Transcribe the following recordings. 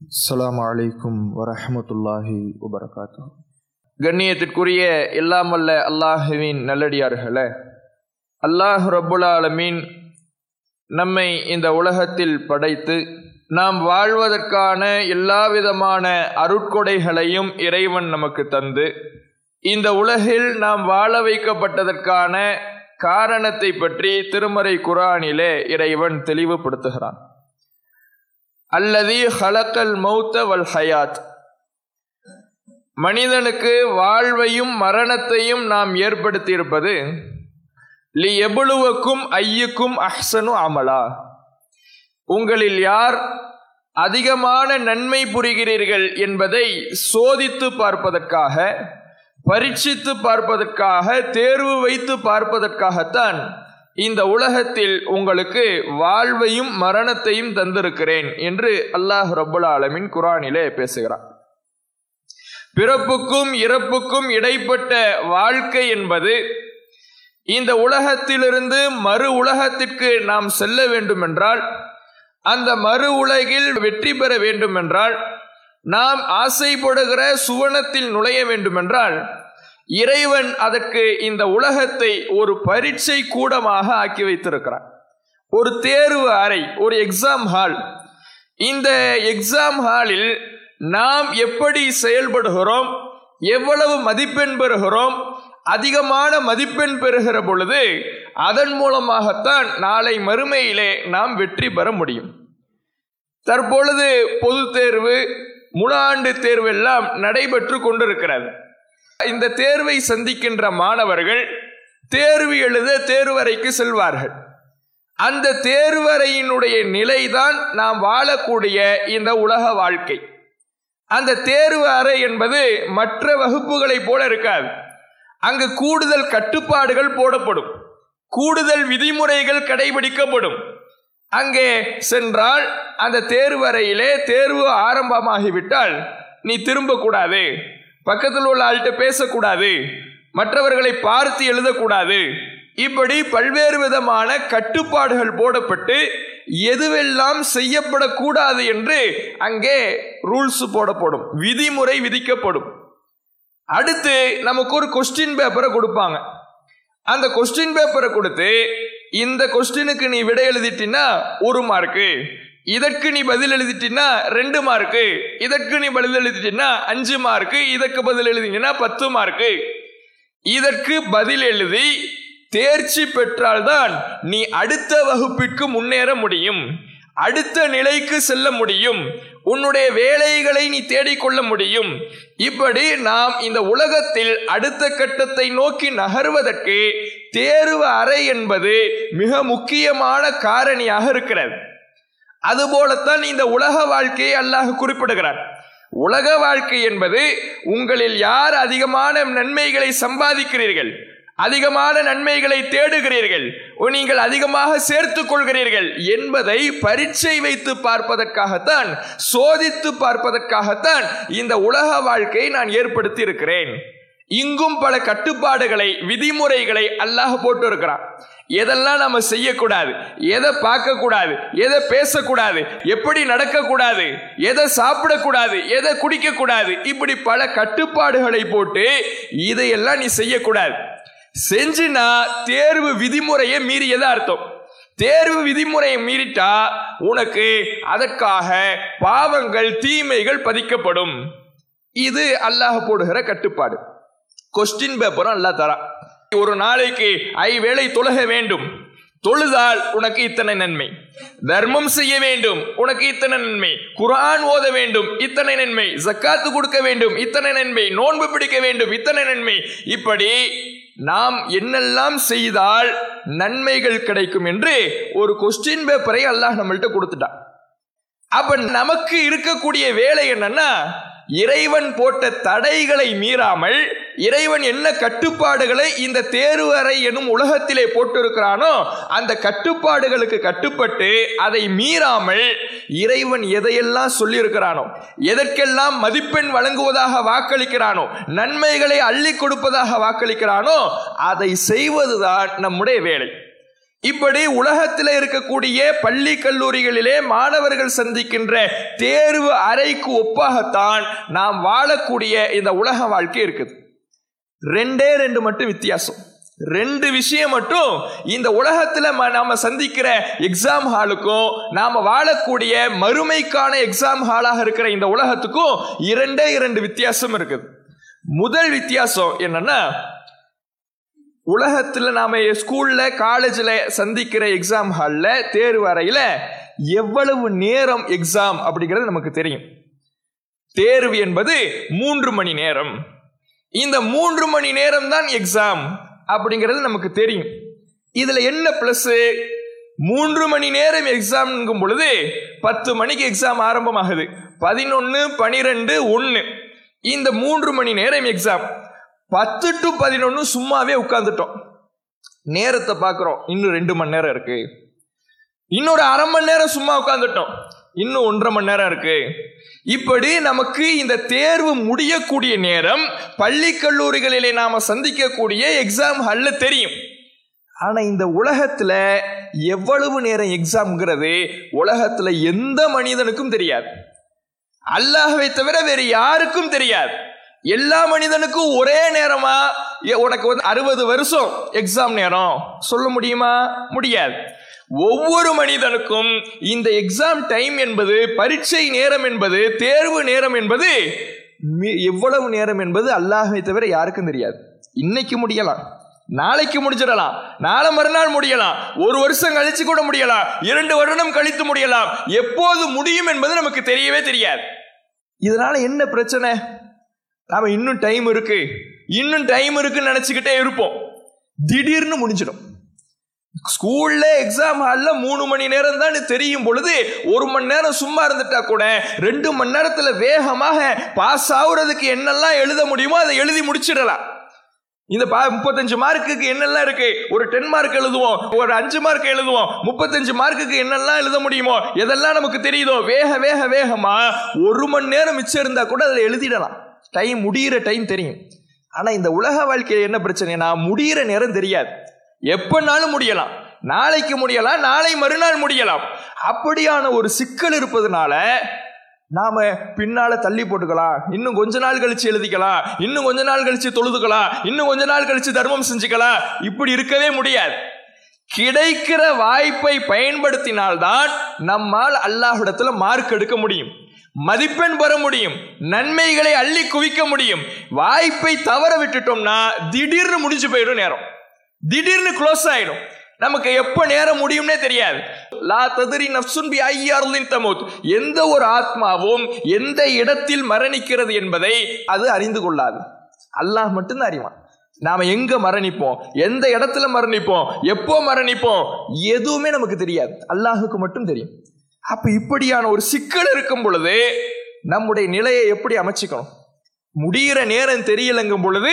அஸ்லாம் வலைக்கும் வரஹ்மத்துல்லாஹி வபரகாத்து கண்ணியத்திற்குரிய எல்லாம் வல்ல அல்லாஹுவின் நல்லடியார்களே அல்லாஹ் ரப்புல் நம்மை இந்த உலகத்தில் படைத்து நாம் வாழ்வதற்கான எல்லா விதமான அருட்கொடைகளையும் இறைவன் நமக்கு தந்து இந்த உலகில் நாம் வாழ வைக்கப்பட்டதற்கான காரணத்தை பற்றி திருமறை குரானிலே இறைவன் தெளிவுபடுத்துகிறான். அல்லது ஹலக்கல் மௌத்த வல் ஹயாத். மனிதனுக்கு வாழ்வையும் மரணத்தையும் நாம் ஏற்படுத்தியிருப்பது லி எபுலுவக்கும் ஐயுக்கும் அஹ்சனு அமலா. உங்களில் யார் அதிகமான நன்மை புரிகிறீர்கள் என்பதை சோதித்து பார்ப்பதற்காக பரீட்சித்து பார்ப்பதற்காக தேர்வு வைத்து பார்ப்பதற்காகத்தான் இந்த உலகத்தில் உங்களுக்கு வாழ்வையும் மரணத்தையும் தந்திருக்கிறேன் என்று அல்லாஹ் ரபுல் ஆலமின் குரானிலே பேசுகிறார். பிறப்புக்கும் இறப்புக்கும் இடைப்பட்ட வாழ்க்கை என்பது இந்த உலகத்திலிருந்து மறு உலகத்திற்கு நாம் செல்ல வேண்டுமென்றால் அந்த மறு உலகில் வெற்றி பெற வேண்டுமென்றால் நாம் ஆசைப்படுகிற சுவனத்தில் நுழைய வேண்டுமென்றால் இறைவன் அதற்கு இந்த உலகத்தை ஒரு பரீட்சை கூடமாக ஆக்கி வைத்திருக்கிறான். ஒரு தேர்வு அறை ஒரு எக்ஸாம் ஹால் இந்த எக்ஸாம் ஹாலில் நாம் எப்படி செயல்படுகிறோம் எவ்வளவு மதிப்பெண் பெறுகிறோம் அதிகமான மதிப்பெண் பெறுகிற பொழுது அதன் மூலமாகத்தான் நாளை மறுமையிலே நாம் வெற்றி பெற முடியும். தற்பொழுது பொது தேர்வு முழு ஆண்டு தேர்வு எல்லாம் நடைபெற்று கொண்டிருக்கிறது. இந்த தேர்வை சந்திக்கின்ற மாணவர்கள் தேர்வு எழுத தேர்வறைக்கு செல்வார்கள். அந்த தேர்வறையினுடைய நிலைதான் நாம் வாழக்கூடிய இந்த உலக வாழ்க்கை. அந்த தேர்வு அறை என்பது மற்ற வகுப்புகளைப் போல இருக்காது. அங்கு கூடுதல் கட்டுப்பாடுகள் போடப்படும். கூடுதல் விதிமுறைகள் கடைபிடிக்கப்படும். அங்கே சென்றால் அந்த தேர்வறையிலே தேர்வு ஆரம்பமாகிவிட்டால் நீ திரும்பக்கூடாது. பக்கத்தில் உள்ள ஆள்கிட்ட பேசக்கூடாது. மற்றவர்களை பார்த்து எழுதக்கூடாது. இப்படி பல்வேறு விதமான கட்டுப்பாடுகள் போடப்பட்டு எதுவெல்லாம் செய்யப்படக்கூடாது என்று அங்கே ரூல்ஸ் போடப்படும். விதிமுறை விதிக்கப்படும். அடுத்து நமக்கு ஒரு கொஸ்டின் பேப்பரை கொடுப்பாங்க. அந்த கொஸ்டின் பேப்பரை கொடுத்து இந்த கொஸ்டினுக்கு நீ விடை எழுதிட்டினா ஒரு மார்க்கு இதற்கு நீ பதில் எழுதிட்டினா ரெண்டு மார்க்கு இதற்கு நீ பதில் எழுதிட்டினா அஞ்சு மார்க்கு இதற்கு பதில் எழுதிங்கன்னா பத்து மார்க்கு இதற்கு பதில் எழுதி தேர்ச்சி பெற்றால்தான் நீ அடுத்த வகுப்பிற்கு முன்னேற முடியும். அடுத்த நிலைக்கு செல்ல முடியும். உன்னுடைய வேலைகளை நீ தேடிக்கொள்ள முடியும். இப்படி நாம் இந்த உலகத்தில் அடுத்த கட்டத்தை நோக்கி நகர்வதற்கு தேர்வு அறை என்பது மிக முக்கியமான காரணியாக இருக்கிறது. அதுபோலத்தான் இந்த உலக வாழ்க்கையை அல்லாஹ் குறிப்பிடுகிறார். உலக வாழ்க்கை என்பது உங்களில் யார் அதிகமான நன்மைகளை சம்பாதிக்கிறீர்கள் அதிகமான நன்மைகளை தேடுகிறீர்கள் நீங்கள் அதிகமாக சேர்த்துக் கொள்கிறீர்கள் என்பதை பரீட்சை வைத்து பார்ப்பதற்காகத்தான் சோதித்து பார்ப்பதற்காகத்தான் இந்த உலக வாழ்க்கையை நான் ஏற்படுத்தி இருக்கிறேன் இங்கும் பல கட்டுப்பாடுகளை விதிமுறைகளை அல்லாஹ் போட்டு இருக்கிறான் எதெல்லாம் நம்ம செய்யக்கூடாது எதை பார்க்கக்கூடாது எதை பேசக்கூடாது எப்படி நடக்கக்கூடாது எதை சாப்பிடக்கூடாது எதை குடிக்கக்கூடாது இப்படி பல கட்டுப்பாடுகளை போட்டு இதையெல்லாம் நீ செய்யக்கூடாது. செஞ்சுனா தேர்வு விதிமுறையை மீறியதா அர்த்தம். தேர்வு விதிமுறையை மீறிட்டா உனக்கு அதற்காக பாவங்கள் தீமைகள் பதிக்கப்படும். இது அல்லாஹ் போடுகிற கட்டுப்பாடு. கொஸ்டின் பேப்பரும் அல்லா தரா. ஒரு நாளைக்கு ஐ வேலை தொழுக வேண்டும். தொழுதால் உனக்கு இத்தனை நன்மை. தர்மம் செய்ய வேண்டும். உனக்கு இத்தனை நன்மை. குரான் ஓத வேண்டும். இத்தனை நன்மை. ஜக்காத்து கொடுக்க வேண்டும். இத்தனை நன்மை. நோன்பு பிடிக்க வேண்டும். இத்தனை நன்மை. இப்படி நாம் என்னெல்லாம் செய்தால் நன்மைகள் கிடைக்கும் என்று ஒரு கொஸ்டின் பேப்பரை அல்லாஹ் நம்மள்கிட்ட கொடுத்துட்டான். அப்ப நமக்கு இருக்கக்கூடிய வேலை என்னன்னா இறைவன் போட்ட தடைகளை மீறாமல் இறைவன் என்ன கட்டுப்பாடுகளை இந்த தேர்வு அறை எனும் உலகத்திலே போட்டிருக்கிறானோ அந்த கட்டுப்பாடுகளுக்கு கட்டுப்பட்டு அதை மீறாமல் இறைவன் எதையெல்லாம் சொல்லியிருக்கிறானோ எதற்கெல்லாம் மதிப்பெண் வழங்குவதாக வாக்களிக்கிறானோ நன்மைகளை அள்ளி கொடுப்பதாக வாக்களிக்கிறானோ அதை செய்வதுதான் நம்முடைய வேலை. இப்படி உலகத்தில் இருக்கக்கூடிய பள்ளி கல்லூரிகளிலே மாணவர்கள் சந்திக்கின்ற தேர்வு அறைக்கு ஒப்பாகத்தான் நாம் வாழக்கூடிய இந்த உலக வாழ்க்கை இருக்குது. ரெண்டே ரெண்டு மட்டும் வித்தியாசம். ரெண்டு விஷயம் மட்டும் இந்த உலகத்துல ம- நாம சந்திக்கிற எக்ஸாம் ஹாலுக்கும் நாம வாழக்கூடிய மறுமைக்கான எக்ஸாம் ஹாலாக இருக்கிற இந்த உலகத்துக்கும் இரண்டே இரண்டு வித்தியாசம் இருக்குது. முதல் வித்தியாசம் என்னன்னா உலகத்தில் நாம் ஸ்கூலில் காலேஜில் சந்திக்கிற எக்ஸாம் ஹாலில் தேர்வு அறையில் எவ்வளவு நேரம் எக்ஸாம் அப்படிங்கிறது நமக்கு தெரியும். தேர்வு என்பது மூன்று மணி நேரம். இந்த மூன்று மணி நேரம் தான் எக்ஸாம் அப்படிங்கிறது நமக்கு தெரியும். இதில் என்ன ப்ளஸ்ஸு மூன்று மணி நேரம் எக்ஸாம்ங்கும் பொழுது பத்து மணிக்கு எக்ஸாம் ஆரம்பமாகுது. பதினொன்று பனிரெண்டு ஒன்று இந்த மூன்று மணி நேரம் எக்ஸாம் பத்து டு பதினொன்று சும்மாவே உட்காந்துட்டோம் நேரத்தை பார்க்குறோம். இன்னும் ரெண்டு மணி நேரம் இருக்கு. இன்னொரு அரை மணி நேரம் சும்மா உட்காந்துட்டோம் இன்னும் ஒன்றரை மணி நேரம் இருக்கு. இப்படி நமக்கு இந்த தேர்வு முடியக்கூடிய நேரம் பள்ளி கல்லூரிகளிலே நாம சந்திக்கக்கூடிய எக்ஸாம் ஹல்ல தெரியும். ஆனா இந்த உலகத்துல எவ்வளவு நேரம் எக்ஸாம்ங்கிறது உலகத்துல எந்த மனிதனுக்கும் தெரியாது. அல்லாஹவை தவிர வேறு யாருக்கும் தெரியாது. எல்லா மனிதனுக்கும் ஒரே நேரமா? உனக்கு வந்து அறுபது வருஷம் எக்ஸாம் நேரம். சொல்ல முடியுமா? முடியாது. ஒவ்வொரு மனிதனுக்கும் இந்த எக்ஸாம் டைம் என்பது பரீட்சை நேரம் என்பது தேர்வு நேரம் என்பது எவ்வளவு நேரம் என்பது அல்லாஹை தவிர யாருக்கும் தெரியாது. இன்னைக்கு முடியலாம். நாளைக்கு முடிச்சிடலாம் நாளை மறுநாள் முடியலாம். ஒரு வருஷம் கழிச்சு கூட முடியலாம். இரண்டு வருடம் கழித்து முடியலாம். எப்போது முடியும் என்பது நமக்கு தெரியவே தெரியாது. இதனால என்ன பிரச்சனை? நாம இன்னும் டைம் இருக்கு. இன்னும் டைம் இருக்குன்னு நினைச்சுக்கிட்டே இருப்போம். திடீர்னு முடிஞ்சிடும். ஸ்கூல்ல எக்ஸாம் ஹால்ல மூணு மணி நேரம் தான் தெரியும் பொழுது ஒரு மணி நேரம் சும்மா இருந்துட்டா கூட ரெண்டு மணி நேரத்துல வேகமாக பாஸ் ஆகுறதுக்கு என்னெல்லாம் எழுத முடியுமோ அதை எழுதி முடிச்சிடலாம். இந்த பா முப்பத்தஞ்சு மார்க்குக்கு என்னெல்லாம் இருக்கு? ஒரு டென் மார்க் எழுதுவோம் ஒரு அஞ்சு மார்க் எழுதுவோம் முப்பத்தஞ்சு மார்க்குக்கு என்னெல்லாம் எழுத முடியுமோ எதெல்லாம் நமக்கு தெரியுதோ வேக வேக வேகமா ஒரு மணி நேரம் மிச்சம் இருந்தா கூட அதில் எழுதிடலாம். டைம் முடியிற டைம் தெரியும். ஆனால் இந்த உலக வாழ்க்கையில் என்ன பிரச்சனைனா முடியிற நேரம் தெரியாது. எப்பனாலும் முடியலாம். நாளைக்கு முடியலாம் நாளை மறுநாள் முடியலாம். அப்படியான ஒரு சிக்கல் இருப்பதுனால நாம பின்னால தள்ளி போட்டுக்கலாம். இன்னும் கொஞ்ச நாள் கழிச்சு எழுதிக்கலாம். இன்னும் கொஞ்ச நாள் கழிச்சு தொழுதுக்கலாம். இன்னும் கொஞ்ச நாள் கழிச்சு தர்மம் செஞ்சுக்கலாம். இப்படி இருக்கவே முடியாது. கிடைக்கிற வாய்ப்பை பயன்படுத்தினால்தான் நம்மால் அல்லாஹ்விடத்துல மார்க் எடுக்க முடியும். மதிப்பெண் பெற முடியும் நன்மைகளை அள்ளி குவிக்க முடியும். வாய்ப்பை தவற விட்டுட்டோம்னா திடீர்னு முடிஞ்சு போயிடும் நேரம். திடீர்னு க்ளோஸ் ஆயிடும். நமக்கு எப்போ நேரம் முடியும்னே தெரியாது. லா ததிரி நப்சுன் பி ஐயாருலின் தமூத். எந்த ஒரு ஆத்மாவும் எந்த இடத்தில் மரணிக்கிறது என்பதை அது அறிந்து கொள்ளாது. அல்லாஹ் மட்டும்தான் அறிவான். நாம எங்க மரணிப்போம்? எந்த இடத்துல மரணிப்போம்? எப்போ மரணிப்போம்? எதுவுமே நமக்கு தெரியாது. அல்லாஹுக்கு மட்டும் தெரியும். அப்ப இப்படியான ஒரு சிக்கல் இருக்கும் பொழுது நம்முடைய நிலையை எப்படி அமைச்சுக்கணும்? முடிகிற நேரம் தெரியலங்கும் பொழுது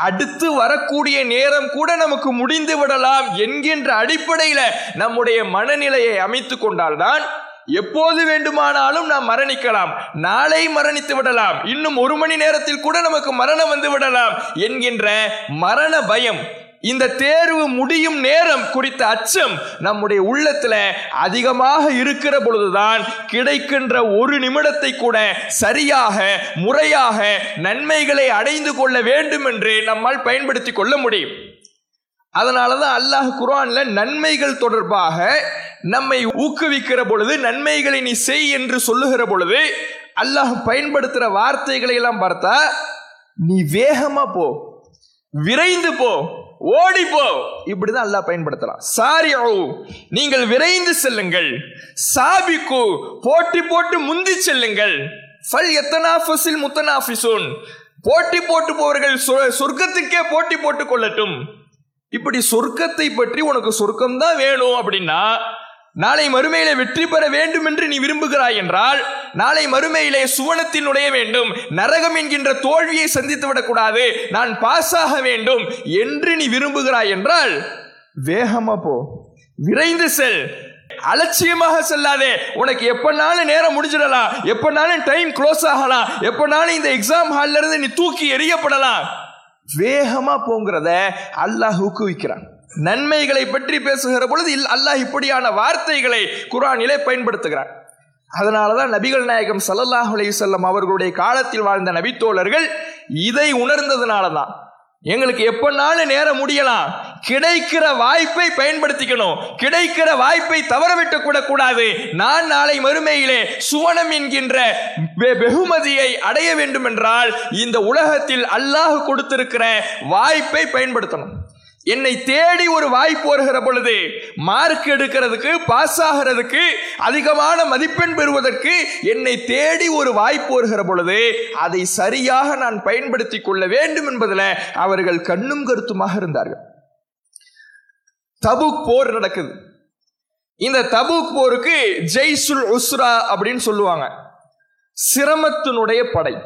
அடுத்து வரக்கூடிய நேரம் கூட நமக்கு முடிந்து விடலாம் என்கின்ற அடிப்படையில நம்முடைய மனநிலையை அமைத்து கொண்டால்தான் எப்போது வேண்டுமானாலும் நாம் மரணிக்கலாம். நாளை மரணித்து விடலாம். இன்னும் ஒரு மணி நேரத்தில் கூட நமக்கு மரணம் வந்து விடலாம் என்கின்ற மரண பயம் இந்த தேர்வு முடியும் நேரம் குறித்த அச்சம் நம்முடைய உள்ளத்துல அதிகமாக இருக்கிற பொழுதுதான் கிடைக்கின்ற ஒரு நிமிடத்தை கூட சரியாக முறையாக நன்மைகளை அடைந்து கொள்ள வேண்டும் என்று நம்மால் பயன்படுத்தி கொள்ள முடியும். அதனாலதான் அல்லாஹ் குரான்ல நன்மைகள் தொடர்பாக நம்மை ஊக்குவிக்கிற பொழுது நன்மைகளை நீ செய் என்று சொல்லுகிற பொழுது அல்லாஹ் பயன்படுத்துகிற வார்த்தைகளை எல்லாம் பார்த்தா நீ வேகமா போ விரைந்து போ ஓடி போ இப்படிதான் அல்லாஹ் பயன்படுத்தலாம். சாரியோ நீங்கள் விரைந்து செல்லுங்கள். சாபிக்கு போட்டி போட்டு முந்தி செல்லுங்கள். ஃபல் எத்தனாஃபஸில் முத்தனாஃபிசூன். போட்டி போட்டு போவர்கள் சொர்க்கத்துக்கே போட்டி போட்டு கொள்ளட்டும். இப்படி சொர்க்கத்தை பற்றி உனக்கு சொர்க்கம் தான் வேணும் அப்படின்னா நாளை மறுமையிலே வெற்றி பெற வேண்டும் என்று நீ விரும்புகிறாய் என்றால் நாளை மறுமையிலே சுவனத்தில் நுழைய வேண்டும். நரகம் என்கின்ற தோல்வியை சந்தித்து விடக்கூடாது. நான் பாஸ் ஆக வேண்டும் என்று நீ விரும்புகிறாய் என்றால் வேகமா போ. விரைந்து செல். அலட்சியமாக செல்லாதே. உனக்கு எப்பனாலும் நேரம் முடிஞ்சிடலாம் எப்பனாலும் டைம் க்ளோஸ் ஆகலாம் எப்பனாலும் இந்த எக்ஸாம் ஹால்ல இருந்து நீ தூக்கி எறியப்படலாம் வேகமா போங்கிறத அல்லாஹ் ஊக்குவிக்கிறான். நன்மைகளை பற்றி பேசுகிற பொழுது இல் அல்லாஹ் இப்படியான வார்த்தைகளை குரானிலே பயன்படுத்துகிறார் அதனாலதான் நபிகள் நாயகம் சல்லல்லாஹ் அலையுசல்லம் அவர்களுடைய காலத்தில் வாழ்ந்த நபித்தோழர்கள் இதை உணர்ந்ததுனால தான் எங்களுக்கு எப்பனாலும் நேரம் முடியலாம். கிடைக்கிற வாய்ப்பை பயன்படுத்திக்கணும். கிடைக்கிற வாய்ப்பை தவறவிட்டு கூட கூடாது நான் நாளை மறுமையிலே சுவனம் என்கின்ற வெ- வெகுமதியை அடைய வேண்டும் என்றால் இந்த உலகத்தில் அல்லாஹ் கொடுத்திருக்கிற வாய்ப்பை பயன்படுத்தணும். என்னை தேடி ஒரு வாய்ப்பு வருகிற பொழுது மார்க் எடுக்கிறதுக்கு பாஸ் ஆகிறதுக்கு அதிகமான மதிப்பெண் பெறுவதற்கு என்னை தேடி ஒரு வாய்ப்பு வருகிற பொழுது அதை சரியாக நான் பயன்படுத்திக் கொள்ள வேண்டும் என்பதில் அவர்கள் கண்ணும் கருத்துமாக இருந்தார்கள். தபுக் போர் நடக்குது. இந்த தபுக் போருக்கு ஜெய்சுல் உஸ்ரா அப்படின்னு சொல்லுவாங்க. சிரமத்தினுடைய படை.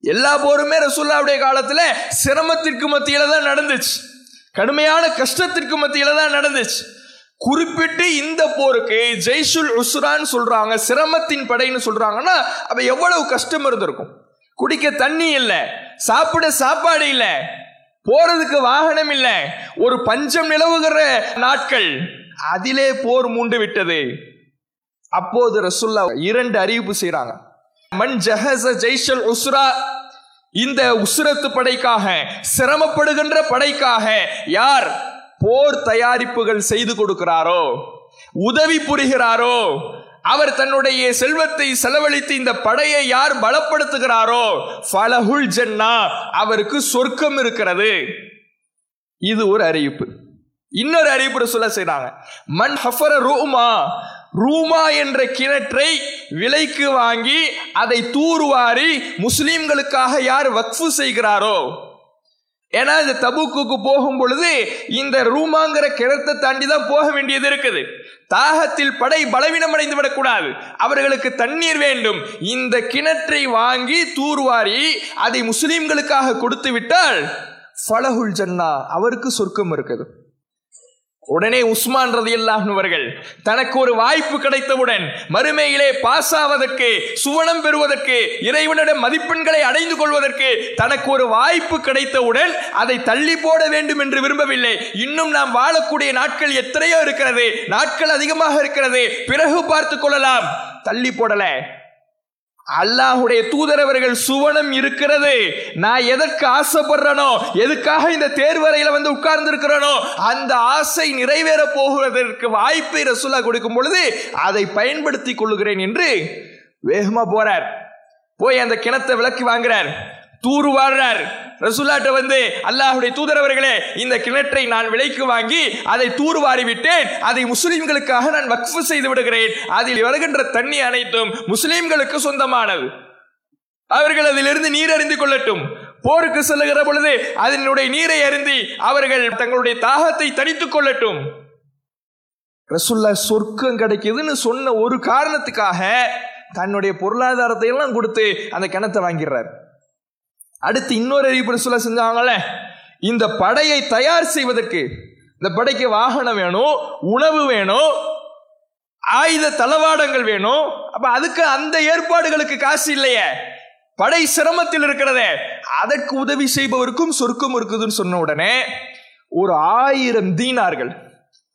எல்லா போருமே ரசூல்லாவுடைய காலத்துல சிரமத்திற்கு மத்தியில தான் நடந்துச்சு. கடுமையான கஷ்டத்திற்கு மத்தியில தான் நடந்துச்சு. குறிப்பிட்டு இந்த போருக்கு ஜெய்சுல் உஸ்ரான்னு சொல்றாங்க சிரமத்தின் படைன்னு சொல்றாங்கன்னா அப்ப எவ்வளவு கஷ்டம் இருந்திருக்கும்? குடிக்க தண்ணி இல்லை சாப்பிட சாப்பாடு இல்லை போறதுக்கு வாகனம் இல்லை ஒரு பஞ்சம் நிலவுகிற நாட்கள். அதிலே போர் மூண்டு விட்டது. அப்போது ரசுல்லா இரண்டு அறிவிப்பு செய்யறாங்க மன் ஜஹஸ ஜெய்ஷல் உஸ்ரா இந்த உசுரத்து படைக்காக சிரமப்படுகின்ற படைக்காக யார் போர் தயாரிப்புகள் செய்து கொடுக்கிறாரோ உதவி புரிகிறாரோ அவர் தன்னுடைய செல்வத்தை செலவழித்து இந்த படையை யார் பலப்படுத்துகிறாரோ ஃபலஹுல் ஜன்னா அவருக்கு சொர்க்கம் இருக்கிறது. இது ஒரு அறிவிப்பு. இன்னொரு அறிவிப்பு சொல்ல செய்றாங்க. மன் ஹஃபர ரூமா ரூமா என்ற கிணற்றை விலைக்கு வாங்கி அதை தூர்வாரி முஸ்லிம்களுக்காக யார் வக்ஃபு செய்கிறாரோ? ஏன்னா இந்த தபுக்குக்கு போகும் பொழுது இந்த ரூமாங்கிற கிணத்தை தாண்டி தான் போக வேண்டியது இருக்குது. தாகத்தில் படை பலவீனம் அடைந்து விடக்கூடாது அவர்களுக்கு தண்ணீர் வேண்டும். இந்த கிணற்றை வாங்கி தூர்வாரி அதை முஸ்லிம்களுக்காக கொடுத்து விட்டால் ஃபலகுல் ஜன்னா அவருக்கு சொர்க்கம் இருக்குது. உடனே உஸ்மான் ரதியல்லாஹு தனக்கு ஒரு வாய்ப்பு கிடைத்தவுடன் மறுமையிலே பாஸ் ஆவதற்கு சுவனம் பெறுவதற்கு இறைவனிடம் மதிப்பெண்களை அடைந்து கொள்வதற்கு தனக்கு ஒரு வாய்ப்பு கிடைத்தவுடன் அதை தள்ளி போட வேண்டும் என்று விரும்பவில்லை. இன்னும் நாம் வாழக்கூடிய நாட்கள் எத்தனையோ இருக்கிறது. நாட்கள் அதிகமாக இருக்கிறது. பிறகு பார்த்து கொள்ளலாம். தள்ளி போடல. அல்லாஹுடைய தூதரவர்கள் சுவனம் இருக்கிறது. நான் எதற்கு ஆசைப்படுறனோ எதுக்காக இந்த தேர்வறையில வந்து உட்கார்ந்து இருக்கிறனோ அந்த ஆசை நிறைவேற போகிறதற்கு வாய்ப்பை ரசுல்லா கொடுக்கும் பொழுது அதை பயன்படுத்தி கொள்ளுகிறேன் என்று வேகமா போறார். போய் அந்த கிணத்தை விளக்கி வாங்குறார். தூரு வாழ்றார் ரசூலாட்ட வந்து அல்லாஹுடைய தூதரவர்களே இந்த கிணற்றை நான் விலைக்கு வாங்கி அதை தூர்வாரி விட்டேன் அதை முஸ்லிம்களுக்காக நான் வக்ஃபு செய்து விடுகிறேன். அதில் வருகின்ற தண்ணி அனைத்தும் முஸ்லிம்களுக்கு சொந்தமானது. அவர்கள் அதிலிருந்து நீர் அறிந்து கொள்ளட்டும். போருக்கு செல்லுகிற பொழுது அதனுடைய நீரை அருந்தி அவர்கள் தங்களுடைய தாகத்தை தணித்துக் கொள்ளட்டும். ரசுல்லா சொர்க்கம் கிடைக்குதுன்னு சொன்ன ஒரு காரணத்துக்காக தன்னுடைய பொருளாதாரத்தை எல்லாம் கொடுத்து அந்த கிணத்தை வாங்கிடுறாரு. அடுத்து இன்னொரு அறிவிப்பு சொல்ல செஞ்சாங்கல்ல? இந்த படையை தயார் செய்வதற்கு இந்த படைக்கு வாகனம் வேணும் உணவு வேணும் ஆயுத தளவாடங்கள் வேணும். அப்ப அதுக்கு அந்த ஏற்பாடுகளுக்கு காசு இல்லையே. படை சிரமத்தில் இருக்கிறதே அதற்கு உதவி செய்பவருக்கும் சொர்க்கம் இருக்குதுன்னு சொன்ன உடனே ஒரு ஆயிரம் தீனார்கள்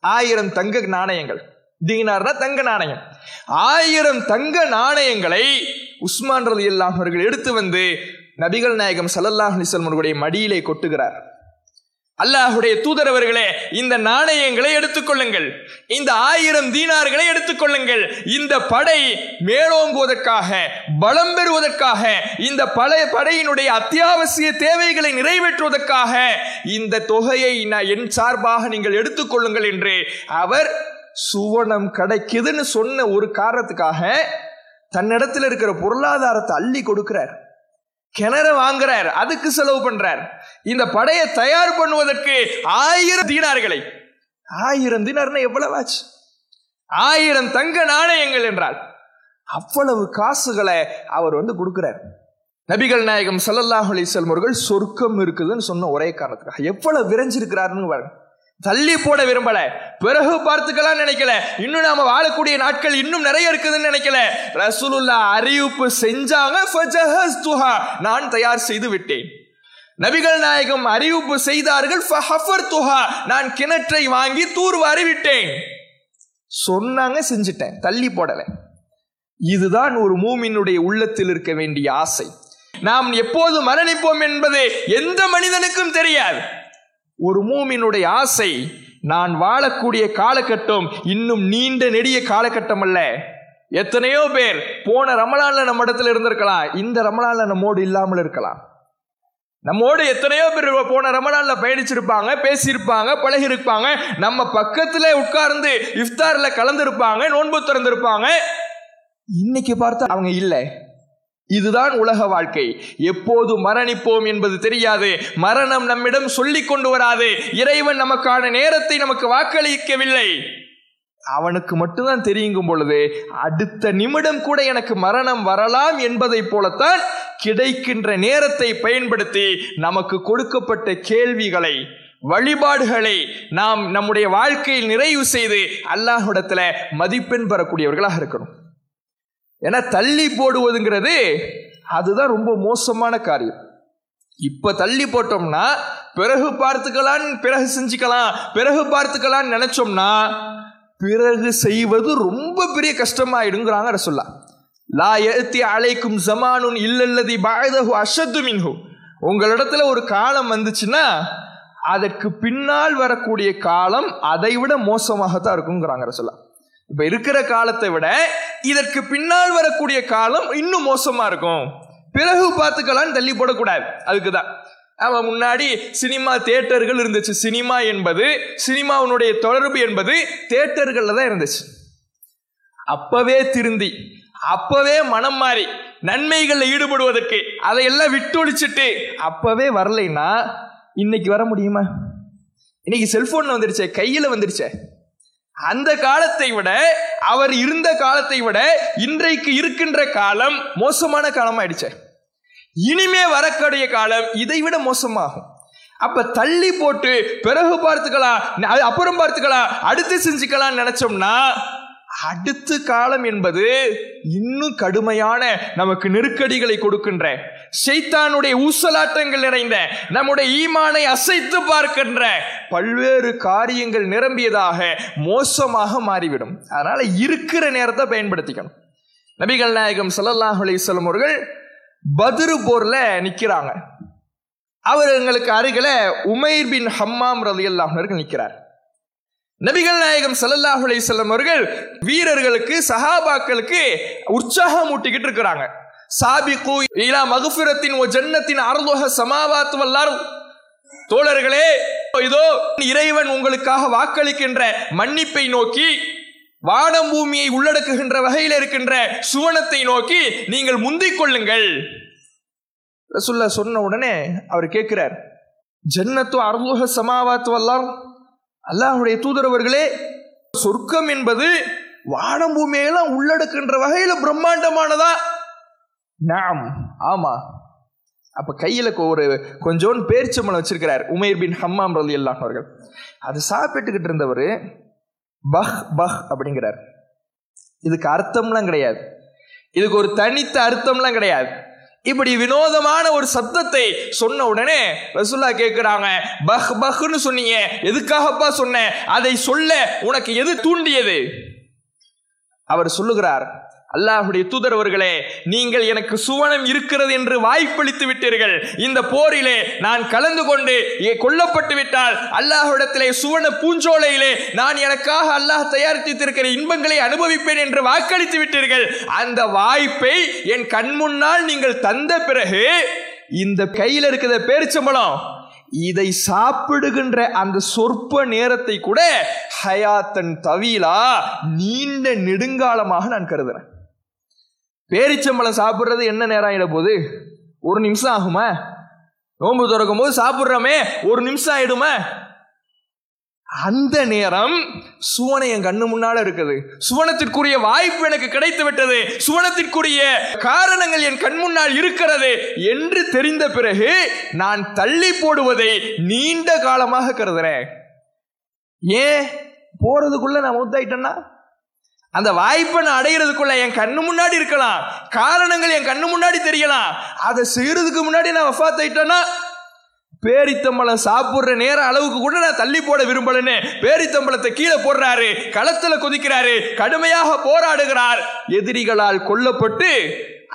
ஆயிரம் தங்க நாணயங்கள். தீனார்னா தங்க நாணயம். ஆயிரம் தங்க நாணயங்களை உஸ்மான் ரலி அவர்கள் எடுத்து வந்து நபிகள் நாயகம் சல்லல்லாஹ் அலிஸ்லம் அவர்களுடைய மடியிலே கொட்டுகிறார். அல்லாஹுடைய தூதரவர்களே இந்த நாணயங்களை எடுத்துக்கொள்ளுங்கள் இந்த ஆயிரம் தீனார்களை எடுத்துக்கொள்ளுங்கள் இந்த படை மேலோங்குவதற்காக பலம் பெறுவதற்காக இந்த பழைய படையினுடைய அத்தியாவசிய தேவைகளை நிறைவேற்றுவதற்காக இந்த தொகையை நான் என் சார்பாக நீங்கள் எடுத்துக்கொள்ளுங்கள் என்று அவர் சுவனம் கிடைக்குதுன்னு சொன்ன ஒரு காரணத்துக்காக தன்னிடத்தில் இருக்கிற பொருளாதாரத்தை அள்ளி கொடுக்கிறார். கிணற வாங்குறார் அதுக்கு செலவு பண்றார். இந்த படையை தயார் பண்ணுவதற்கு ஆயிரம் தீனார்களை. ஆயிரம் தீனார்னா எவ்வளவு ஆச்சு? ஆயிரம் தங்க நாணயங்கள் என்றால் அவ்வளவு காசுகளை அவர் வந்து கொடுக்கிறார். நபிகள் நாயகம் சல்லல்லாஹ் அலிசல்லம் சொர்க்கம் இருக்குதுன்னு சொன்ன ஒரே காரணத்துக்காக. எவ்வளவு விரைஞ்சிருக்கிறாருன்னு பாருங்க. தள்ளி போட விரும்பல. பிறகு பார்த்துக்கலாம் நினைக்கல. இன்னும் நாம வாழக்கூடிய நாட்கள் இன்னும் நிறைய இருக்குதுன்னு நினைக்கல. ரசூலுல்லா அறிவிப்பு செஞ்சாங்க. நான் தயார் செய்து விட்டேன். நபிகள் நாயகம் அறிவிப்பு செய்தார்கள். நான் கிணற்றை வாங்கி தூர்வாரி விட்டேன் சொன்னாங்க செஞ்சிட்டேன். தள்ளி போடல. இதுதான் ஒரு மூமினுடைய உள்ளத்தில் இருக்க வேண்டிய ஆசை. நாம் எப்போது மரணிப்போம் என்பது எந்த மனிதனுக்கும் தெரியாது. ஒரு மூமினுடைய ஆசை நான் வாழக்கூடிய காலகட்டம் இன்னும் நீண்ட நெடிய காலகட்டம் அல்ல. எத்தனையோ பேர் போன ரமலான்ல நம்ம இடத்துல இருந்திருக்கலாம் இந்த ரமலான்ல நம்மோடு இல்லாமல் இருக்கலாம். நம்மோடு எத்தனையோ பேர் போன ரமலான்ல பயணிச்சிருப்பாங்க பேசியிருப்பாங்க பழகிருப்பாங்க நம்ம பக்கத்துல உட்கார்ந்து இஃப்தார்ல கலந்துருப்பாங்க நோன்பு திறந்திருப்பாங்க. இன்னைக்கு பார்த்தா அவங்க இல்லை. இதுதான் உலக வாழ்க்கை. எப்போது மரணிப்போம் என்பது தெரியாது. மரணம் நம்மிடம் சொல்லிக் கொண்டு வராது. இறைவன் நமக்கான நேரத்தை நமக்கு வாக்களிக்கவில்லை. அவனுக்கு மட்டும்தான் தெரியுங்கும் பொழுது அடுத்த நிமிடம் கூட எனக்கு மரணம் வரலாம் என்பதைப் போலத்தான் கிடைக்கின்ற நேரத்தை பயன்படுத்தி நமக்கு கொடுக்கப்பட்ட கேள்விகளை வழிபாடுகளை நாம் நம்முடைய வாழ்க்கையில் நிறைவு செய்து அல்லாஹ்விடத்துல மதிப்பெண் பெறக்கூடியவர்களாக இருக்கணும். ஏன்னா தள்ளி போடுவதுங்கிறது அதுதான் ரொம்ப மோசமான காரியம். இப்ப தள்ளி போட்டோம்னா பிறகு பார்த்துக்கலாம் பிறகு செஞ்சுக்கலாம் பிறகு பார்த்துக்கலாம் நினைச்சோம்னா பிறகு செய்வது ரொம்ப பெரிய கஷ்டமாயிடுங்கிறாங்க ரசுல்லா லா எத்தி அழைக்கும் ஜமானுன் இல்லல்லதி பாயதஹு அஷத்து மின்ஹு. உங்களிடத்துல ஒரு காலம் வந்துச்சுன்னா அதற்கு பின்னால் வரக்கூடிய காலம் அதை விட மோசமாகத்தான் இருக்குங்கிறாங்க ரசுல்லா இப்ப இருக்கிற காலத்தை விட இதற்கு பின்னால் வரக்கூடிய காலம் இன்னும் மோசமா இருக்கும். பிறகு பார்த்துக்கலான்னு தள்ளி போடக்கூடாது. அதுக்கு தான் அவன் முன்னாடி சினிமா தேட்டர்கள் இருந்துச்சு. சினிமா என்பது சினிமாவுடைய தொடர்பு என்பது தேட்டர்கள்ல தான் இருந்துச்சு. அப்பவே திருந்தி அப்பவே மனம் மாறி நன்மைகளில் ஈடுபடுவதற்கு அதையெல்லாம் விட்டொழிச்சிட்டு அப்பவே வரலைன்னா இன்னைக்கு வர முடியுமா? இன்னைக்கு செல்போன்ல வந்துருச்சே கையில வந்துருச்சே. அந்த காலத்தை விட அவர் இருந்த காலத்தை விட இன்றைக்கு இருக்கின்ற காலம் மோசமான காலம் ஆயிடுச்சு இனிமே வரக்கூடிய காலம் இதை விட மோசமாகும். அப்ப தள்ளி போட்டு பிறகு பார்த்துக்கலாம் அது அப்புறம் பார்த்துக்கலாம் அடுத்து செஞ்சுக்கலாம் நினைச்சோம்னா அடுத்த காலம் என்பது இன்னும் கடுமையான நமக்கு நெருக்கடிகளை கொடுக்கின்ற ஷைத்தானுடைய ஊசலாட்டங்கள் நிறைந்த நம்முடைய ஈமானை அசைத்து பார்க்கின்ற பல்வேறு காரியங்கள் நிரம்பியதாக மோசமாக மாறிவிடும். அதனால இருக்கிற நேரத்தை பயன்படுத்திக்கணும். நபிகள் நாயகம் ஸல்லல்லாஹு அலைஹி அவர்கள் பதிரு போர்ல நிக்கிறாங்க. எங்களுக்கு அருகில உமைர் பின் ஹம்மாம் ரதி அல்லாஹர்கள் நிற்கிறார் நபிகள் நாயகம் ஸல்லல்லாஹு அலிசல்லம் அவர்கள் வீரர்களுக்கு சஹாபாக்களுக்கு உற்சாகம் ஊட்டிக்கிட்டு இருக்கிறாங்க. சாபிக்கு இலா மகுஃபிரத்தின் ஓ ஜன்னத்தின் அருளுக சமாவாத்து வல்லார் தோழர்களே இதோ இறைவன் உங்களுக்காக வாக்களிக்கின்ற மன்னிப்பை நோக்கி வானம் பூமியை உள்ளடக்குகின்ற வகையில் இருக்கின்ற சுவனத்தை நோக்கி நீங்கள் முந்திக் கொள்ளுங்கள். ரசுல்லா சொன்ன உடனே அவர் கேட்கிறார் ஜன்னத்து அருளுக சமாவாத்து வல்லாம் அல்லாஹுடைய தூதரவர்களே சொர்க்கம் என்பது வானம் பூமியெல்லாம் உள்ளடக்குகின்ற வகையில பிரம்மாண்டமானதா? நாம் ஆமா. அப்ப கையில ஒரு கொஞ்சோண்டு பேரிச்சம்பளம் வச்சிருக்கிறார் உமேர் பின் ஹம்மாம் ரலி அல்லாஹ் அவர்கள். அது சாப்பிட்டுக்கிட்டு இருந்தவர் பஹ் பஹ் அப்படிங்கிறார். இதுக்கு அர்த்தம்லாம் கிடையாது. இதுக்கு ஒரு தனித்த அர்த்தம்லாம் கிடையாது. இப்படி வினோதமான ஒரு சப்தத்தை சொன்ன உடனே ரசுல்லா கேட்குறாங்க பஹ் பஹ்னு சொன்னீங்க. எதுக்காகப்பா சொன்ன? அதை சொல்ல உனக்கு எது தூண்டியது? அவர் சொல்லுகிறார் அல்லாஹுடைய தூதரவர்களே நீங்கள் எனக்கு சுவனம் இருக்கிறது என்று வாய்ப்பளித்து விட்டீர்கள். இந்த போரிலே நான் கலந்து கொண்டு கொல்லப்பட்டு விட்டால் அல்லாஹுடத்திலே சுவன பூஞ்சோலையிலே நான் எனக்காக அல்லாஹ் தயாரித்திருக்கிற இன்பங்களை அனுபவிப்பேன் என்று வாக்களித்து விட்டீர்கள். அந்த வாய்ப்பை என் கண் முன்னால் நீங்கள் தந்த பிறகு இந்த கையில் இருக்கிற பேரிச்சம்பளம் இதை சாப்பிடுகின்ற அந்த சொற்ப நேரத்தை கூட ஹயாத்தன் தவிலா நீண்ட நெடுங்காலமாக நான் கருதுறேன். பேரிச்சம்பழம் சாப்பிட்றது என்ன நேரம் ஆகிட போகுது? ஒரு நிமிஷம் ஆகுமா? நோன்பு திறக்கும் போது சாப்பிட்றோமே ஒரு நிமிஷம் ஆயிடுமா? அந்த நேரம் சுவனை என் கண்ணு முன்னால இருக்குது. சுவனத்திற்குரிய வாய்ப்பு எனக்கு கிடைத்து விட்டது. சுவனத்திற்குரிய காரணங்கள் என் கண் முன்னால் இருக்கிறது என்று தெரிந்த பிறகு நான் தள்ளி போடுவதை நீண்ட காலமாக கருதுறேன். ஏன்? போறதுக்குள்ள நான் மூத்தாயிட்டேன்னா? அந்த வாய்ப்பை நான் அடையிறதுக்குள்ள என் கண்ணு முன்னாடி இருக்கலாம். காரணங்கள் என் கண்ணு முன்னாடி தெரியலாம். அதை செய்யறதுக்கு முன்னாடி நான் வஃபாத் ஆயிட்டேன்னா பேரித்தம்பளம் சாப்பிட்ற நேர அளவுக்கு கூட நான் தள்ளி போட விரும்பலன்னு பேரித்தம்பளத்தை கீழே போடுறாரு களத்துல குதிக்கிறாரு கடுமையாக போராடுகிறார். எதிரிகளால் கொல்லப்பட்டு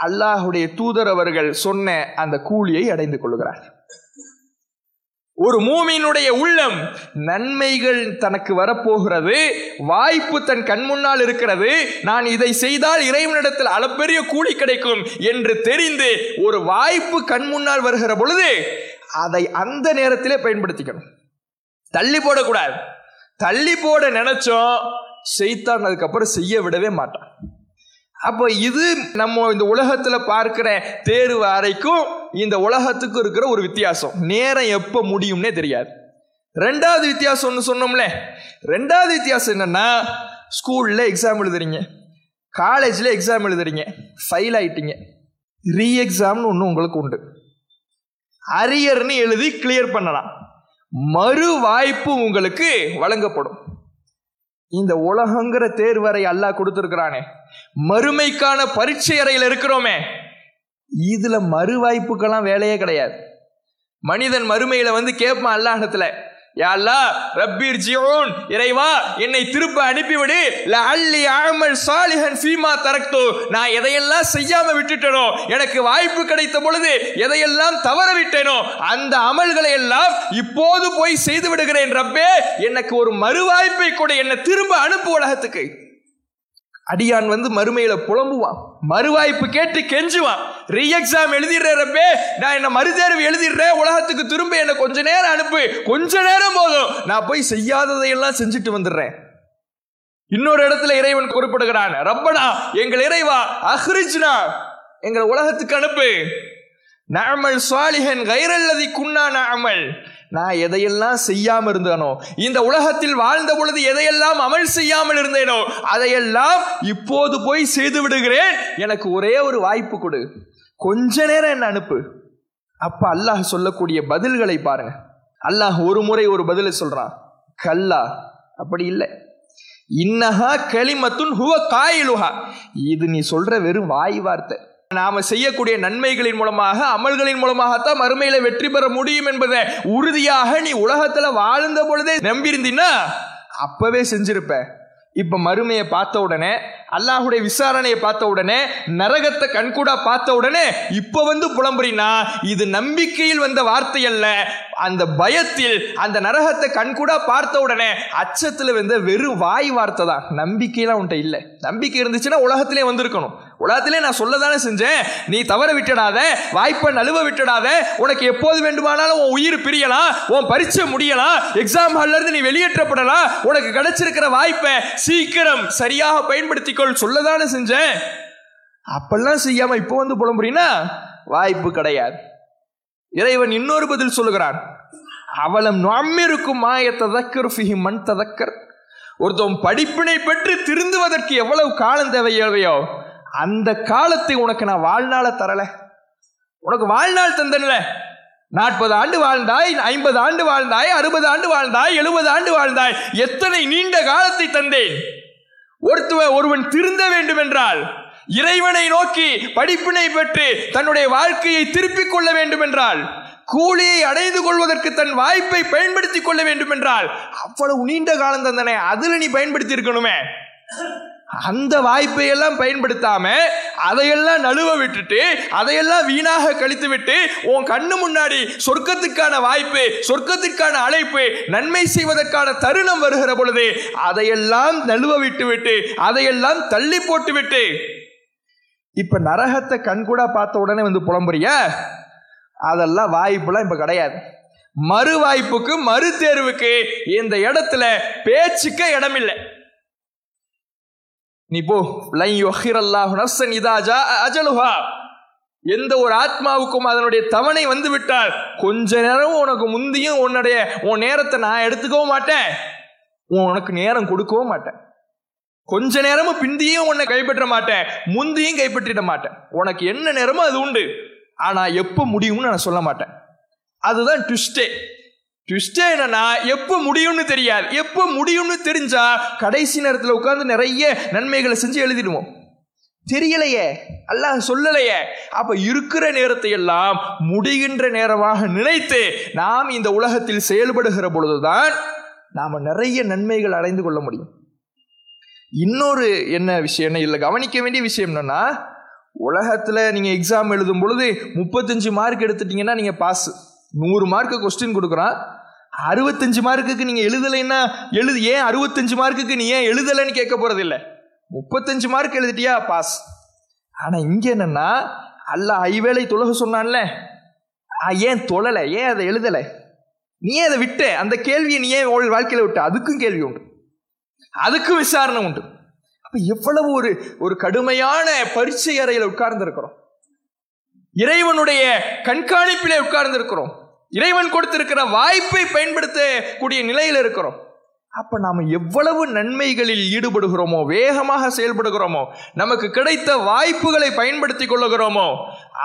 அல்லாஹுடைய தூதர் அவர்கள் சொன்ன அந்த கூலியை அடைந்து கொள்கிறார் ஒரு மூமியினுடைய உள்ளம் நன்மைகள் தனக்கு வரப்போகிறது வாய்ப்பு தன் கண் முன்னால் இருக்கிறது நான் இதை செய்தால் இறைவனிடத்தில் அளப்பெரிய கூலி கிடைக்கும் என்று தெரிந்து ஒரு வாய்ப்பு கண் முன்னால் வருகிற பொழுது அதை அந்த நேரத்திலே பயன்படுத்திக்கணும். தள்ளி போடக்கூடாது. தள்ளி போட நினைச்சோம் செய்தான் அதுக்கப்புறம் செய்ய விடவே மாட்டான். அப்போ இது நம்ம இந்த உலகத்தில் பார்க்கிற தேர்வு அறைக்கும் இந்த உலகத்துக்கும் இருக்கிற ஒரு வித்தியாசம். நேரம் எப்போ முடியும்னே தெரியாது. ரெண்டாவது வித்தியாசம் ஒன்று சொன்னோம்ல. ரெண்டாவது வித்தியாசம் என்னென்னா ஸ்கூல்ல எக்ஸாம் எழுதுறீங்க. காலேஜில் எக்ஸாம் எழுதுறீங்க. ஃபெயில் ஆகிட்டீங்க ரீ எக்ஸாம்னு ஒன்று உங்களுக்கு உண்டு. அரியர்னு எழுதி கிளியர் பண்ணலாம். மறு வாய்ப்பு உங்களுக்கு வழங்கப்படும். இந்த உலகங்கிற தேர்வரை அல்லாஹ் கொடுத்துருக்கிறானே. மறுமைக்கான பரீட்சை அறையில் இருக்கிறோமே. இதுல மறுவாய்ப்புக்கெல்லாம் வேலையே கிடையாது. மனிதன் மறுமையில வந்து கேட்பான் அல்லாஹத்துல யா ரப்பீர் ஜியோன் இறைவா என்னை திருப்ப அனுப்பிவிடு. அள்ளி ஆமல் சாலிஹன் ஃபீமா தரக்தோ. நான் எதையெல்லாம் செய்யாம விட்டுட்டேனோ எனக்கு வாய்ப்பு கிடைத்த பொழுது எதையெல்லாம் தவற விட்டேனோ அந்த அமல்களை எல்லாம் இப்போது போய் செய்து விடுகிறேன் ரப்பே. எனக்கு ஒரு மறுவாய்ப்பை கூட என்னை திரும்ப அனுப்பு உலகத்துக்கு. அடியான் வந்து மறுமையில புலம்புவான் மறுவாய்ப்பு கேட்டு கெஞ்சுவான் ரீ எக்ஸாம் எழுதிடுறப்பே நான் என்ன மறுதேர்வு எழுதிடுறேன் உலகத்துக்கு திரும்ப என்ன கொஞ்ச நேரம் அனுப்பு. கொஞ்ச நேரம் போதும். நான் போய் செய்யாததையெல்லாம் செஞ்சுட்டு வந்துடுறேன். இன்னொரு இடத்துல இறைவன் குறிப்பிடுகிறான். ரப்பனா எங்கள் இறைவா அஹ்ரிஜ்னா எங்களை உலகத்துக்கு அனுப்பு. நாமல் சுவாலிகன் கைரல்லதி குன்னா நாமல் நான் எதையெல்லாம் செய்யாம இருந்தேனோ இந்த உலகத்தில் வாழ்ந்த பொழுது எதையெல்லாம் அமல் செய்யாமல் இருந்தேனோ அதையெல்லாம் இப்போது போய் செய்து விடுகிறேன். எனக்கு ஒரே ஒரு வாய்ப்பு கொடு. கொஞ்ச நேரம் என்ன அனுப்பு. அப்ப அல்லாஹ் சொல்லக்கூடிய பதில்களை பாருங்க. அல்லாஹ் ஒரு முறை ஒரு பதிலை சொல்றான். கல்லா. அப்படி இல்லை. இன்னஹா களிமத்துன் ஹுவ காயிலுஹா. இது நீ சொல்ற வெறும் வாய் வார்த்தை. நாம செய்யக்கூடிய நன்மைகளின் மூலமாக அமல்களின் மூலமாகத்தான் மறுமையில வெற்றி பெற முடியும் என்பதை உறுதியாக நீ உலகத்துல வாழ்ந்த பொழுதே நம்பியிருந்தீன்னா அப்பவே செஞ்சிருப்ப. இப்ப மறுமையை பார்த்த உடனே அல்லாஹுடைய விசாரணையை பார்த்த உடனே நரகத்தை கண்கூடா பார்த்த உடனே இப்போ வந்து புலம்புறினா இது நம்பிக்கையில் வந்த வார்த்தை அல்ல. அந்த பயத்தில் அந்த நரகத்தை கண்கூடா பார்த்த உடனே அச்சத்தில் வந்த வெறும் வாய் வார்த்தை தான். நம்பிக்கையெல்லாம் உன்ட்ட இல்லை. நம்பிக்கை இருந்துச்சுன்னா உலகத்திலே வந்திருக்கணும். உலகத்திலே நான் சொல்லதானே செஞ்சேன். நீ தவற விட்டுடாத வாய்ப்பை நழுவ விட்டுடாத. உனக்கு எப்போது வேண்டுமானாலும் உன் உயிர் பிரியலாம் உன் பரீட்சை முடியலாம் எக்ஸாம் ஹால்ல இருந்து நீ வெளியேற்றப்படலாம். உனக்கு கிடைச்சிருக்கிற வாய்ப்பை சீக்கிரம் சரியாக பயன்படுத்தி பயன்படுத்திக்கொள் சொல்லதானே செஞ்சேன். அப்பெல்லாம் செய்யாம இப்போ வந்து புலம்புறீன்னா வாய்ப்பு கிடையாது. இறைவன் இன்னொரு பதில் சொல்லுகிறான். அவலம் நம்மிருக்கும் மாய ததக்கர் ஃபிஹி மண் ததக்கர் ஒருத்தன் படிப்பினை பெற்று திருந்துவதற்கு எவ்வளவு காலம் தேவையோ அந்த காலத்தை உனக்கு நான் வாழ்நாள தரல. உனக்கு வாழ்நாள் தந்தன்ல. நாற்பது ஆண்டு வாழ்ந்தாய் ஐம்பது ஆண்டு வாழ்ந்தாய் அறுபது ஆண்டு வாழ்ந்தாய் எழுபது ஆண்டு வாழ்ந்தாய் எத்தனை நீண்ட காலத்தை தந்தேன். ஒருத்தவன் ஒருவன் திருந்த வேண்டும் என்றால் இறைவனை நோக்கி படிப்பினை பெற்று தன்னுடைய வாழ்க்கையை திருப்பிக் கொள்ள வேண்டும் என்றால் கூலியை அடைந்து கொள்வதற்கு தன் வாய்ப்பை பயன்படுத்திக் கொள்ள வேண்டும் என்றால் அவ்வளவு நீண்ட காலம் தந்தனே அதில் நீ பயன்படுத்தி இருக்கணுமே? அந்த வாய்ப்பையெல்லாம் பயன்படுத்தாம அதையெல்லாம் நழுவ விட்டுட்டு அதையெல்லாம் வீணாக கழித்து விட்டு உன் கண்ணு முன்னாடி சொர்க்கத்துக்கான வாய்ப்பு சொர்க்கத்திற்கான அழைப்பு நன்மை செய்வதற்கான தருணம் வருகிற பொழுது அதையெல்லாம் நழுவ விட்டு விட்டு அதையெல்லாம் தள்ளி போட்டு விட்டு. இப்ப நரகத்தை கண்கூட பார்த்த உடனே வந்து புலம்புறிய? அதெல்லாம் வாய்ப்புலாம் இப்ப கிடையாது. மறு வாய்ப்புக்கு மறு தேர்வுக்கு இந்த இடத்துல பேச்சுக்க இடமில்லை. நீ போ. லை யுஹிரல்லாஹு நஃப்சன் இதா ஜா அஜலுஹா. எந்த ஒரு ஆத்மாவுக்கும் அதனுடைய தவணை வந்து விட்டால் கொஞ்ச நேரம் உனக்கு முந்தியும் உன்னுடைய உன் நேரத்தை நான் எடுத்துக்கவும் மாட்டேன். உனக்கு நேரம் கொடுக்கவும் மாட்டேன். கொஞ்ச நேரமும் பிந்தியும் உன்னை கைப்பற்ற மாட்டேன். முந்தியும் கைப்பற்றிட மாட்டேன். உனக்கு என்ன நேரமோ அது உண்டு. ஆனா எப்போ முடியும்னு நான் சொல்ல மாட்டேன். அதுதான் ட்விஸ்டே. ட்விஸ்டே என்னன்னா எப்போ முடியும்னு தெரியாது. எப்போ முடியும்னு தெரிஞ்சா கடைசி நேரத்தில் உட்காந்து நிறைய நன்மைகளை செஞ்சு எழுதிடுவோம். தெரியலையே அல்லாஹ் சொல்லலையே. அப்ப இருக்கிற நேரத்தை எல்லாம் முடிகின்ற நேரமாக நினைத்து நாம் இந்த உலகத்தில் செயல்படுகிற பொழுதுதான் நாம நிறைய நன்மைகள் அடைந்து கொள்ள முடியும். இன்னொரு என்ன விஷயம் என்ன இல்லை கவனிக்க வேண்டிய விஷயம் என்னன்னா உலகத்தில் நீங்கள் எக்ஸாம் எழுதும் பொழுது முப்பத்தஞ்சு மார்க் எடுத்துட்டீங்கன்னா நீங்கள் பாஸ் நூறு மார்க்கு கொஸ்டின் கொடுக்குறான். அறுபத்தஞ்சு மார்க்குக்கு நீங்கள் எழுதலைன்னா எழுது ஏன் அறுபத்தஞ்சு மார்க்குக்கு நீ ஏன் எழுதலைன்னு கேட்க போகிறதில்ல முப்பத்தஞ்சு மார்க் எழுதிட்டியா? பாஸ் ஆனால் இங்கே என்னன்னா அல்ல ஐவேளை தொழுக சொன்னான்ல. ஏன் தொழலை? ஏன் அதை எழுதலை? நீ ஏன் அதை விட்ட? அந்த கேள்வியை நீ ஏன் உன் வாழ்க்கையில விட்ட? அதுக்கும் கேள்வி உண்டு. அதுக்கும் விசாரணை உண்டு. அப்ப எவ்வளவு ஒரு ஒரு கடுமையான பரீட்சை அறையில் உட்கார்ந்து இருக்கிறோம் இறைவனுடைய கண்காணிப்பிலே உட்கார்ந்து இருக்கிறோம் இறைவன் கொடுத்திருக்கிற வாய்ப்பை பயன்படுத்தக்கூடிய நிலையில் இருக்கிறோம். அப்ப நாம் எவ்வளவு நன்மைகளில் ஈடுபடுகிறோமோ வேகமாக செயல்படுகிறோமோ நமக்கு கிடைத்த வாய்ப்புகளை பயன்படுத்திக் கொள்ளுகிறோமோ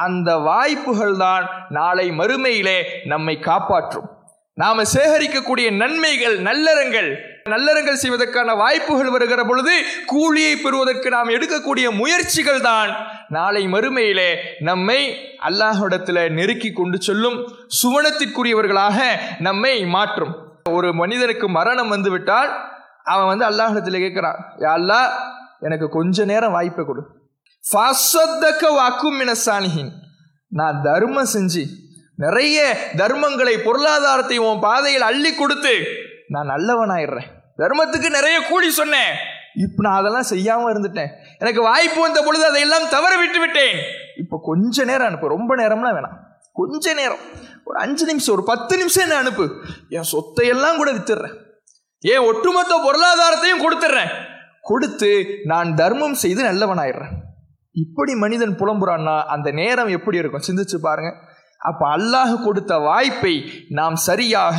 அந்த வாய்ப்புகள் தான் நாளை மறுமையிலே நம்மை காப்பாற்றும். நாம சேகரிக்கக்கூடிய நன்மைகள் நல்லறங்கள். நல்லறங்கள் செய்வதற்கான வாய்ப்புகள் வருகிற பொழுது கூலியை பெறுவதற்கு நாம் எடுக்கக்கூடிய முயற்சிகள் தான். நாளை மறுமையிலே நம்மை அல்லாஹிடத்தில் நெருக்கி கொண்டு செல்லும் சுவனத்திற்குரியவர்களாக நம்மை மாற்றும். ஒரு மனிதனுக்கு மரணம் வந்துவிட்டால் அவன் வந்து அல்லாஹிடத்தில் கேட்கிறான் அல்லாஹ் எனக்கு கொஞ்ச நேரம் வாய்ப்பை கொடு. ஃபஸ்ஸத்தக்க வாக்கும் மினசானிஹின் நான் தர்மம் செஞ்சு நிறைய தர்மங்களை பொருளாதாரத்தை உன் பாதையில் அள்ளி கொடுத்து நான் நல்லவனாயிடுறேன். தர்மத்துக்கு நிறைய கூலி சொன்னேன். இப்போ நான் அதெல்லாம் செய்யாம இருந்துட்டேன். எனக்கு வாய்ப்பு வந்த பொழுது அதையெல்லாம் தவற விட்டு விட்டேன். இப்போ கொஞ்ச நேரம் அனுப்பு. ரொம்ப நேரம்லாம் வேணாம். கொஞ்ச நேரம். ஒரு அஞ்சு நிமிஷம் ஒரு பத்து நிமிஷம் என்ன அனுப்பு. என் சொத்தையெல்லாம் கூட வித்துடுறேன். ஏன் ஒட்டுமொத்த பொருளாதாரத்தையும் கொடுத்துட்றேன். கொடுத்து நான் தர்மம் செய்து நல்லவனாயிடுறேன். இப்படி மனிதன் புலம்புறான்னா அந்த நேரம் எப்படி இருக்கும்? சிந்திச்சு பாருங்க. அப்போ அல்லாஹ் கொடுத்த வாய்ப்பை நாம் சரியாக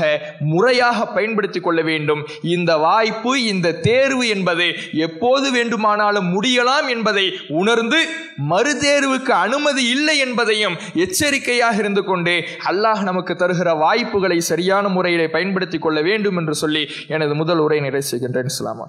முறையாக பயன்படுத்தி கொள்ள வேண்டும். இந்த வாய்ப்பு இந்த தேர்வு என்பது எப்போது வேண்டுமானாலும் முடியலாம் என்பதை உணர்ந்து மறுதேர்வுக்கு அனுமதி இல்லை என்பதையும் எச்சரிக்கையாக இருந்து கொண்டு அல்லாஹ் நமக்கு தருகிற வாய்ப்புகளை சரியான முறையிலே பயன்படுத்தி கொள்ள வேண்டும் என்று சொல்லி எனது முதல் உரை நிறைவு செய்கின்றேன். இஸ்லாமா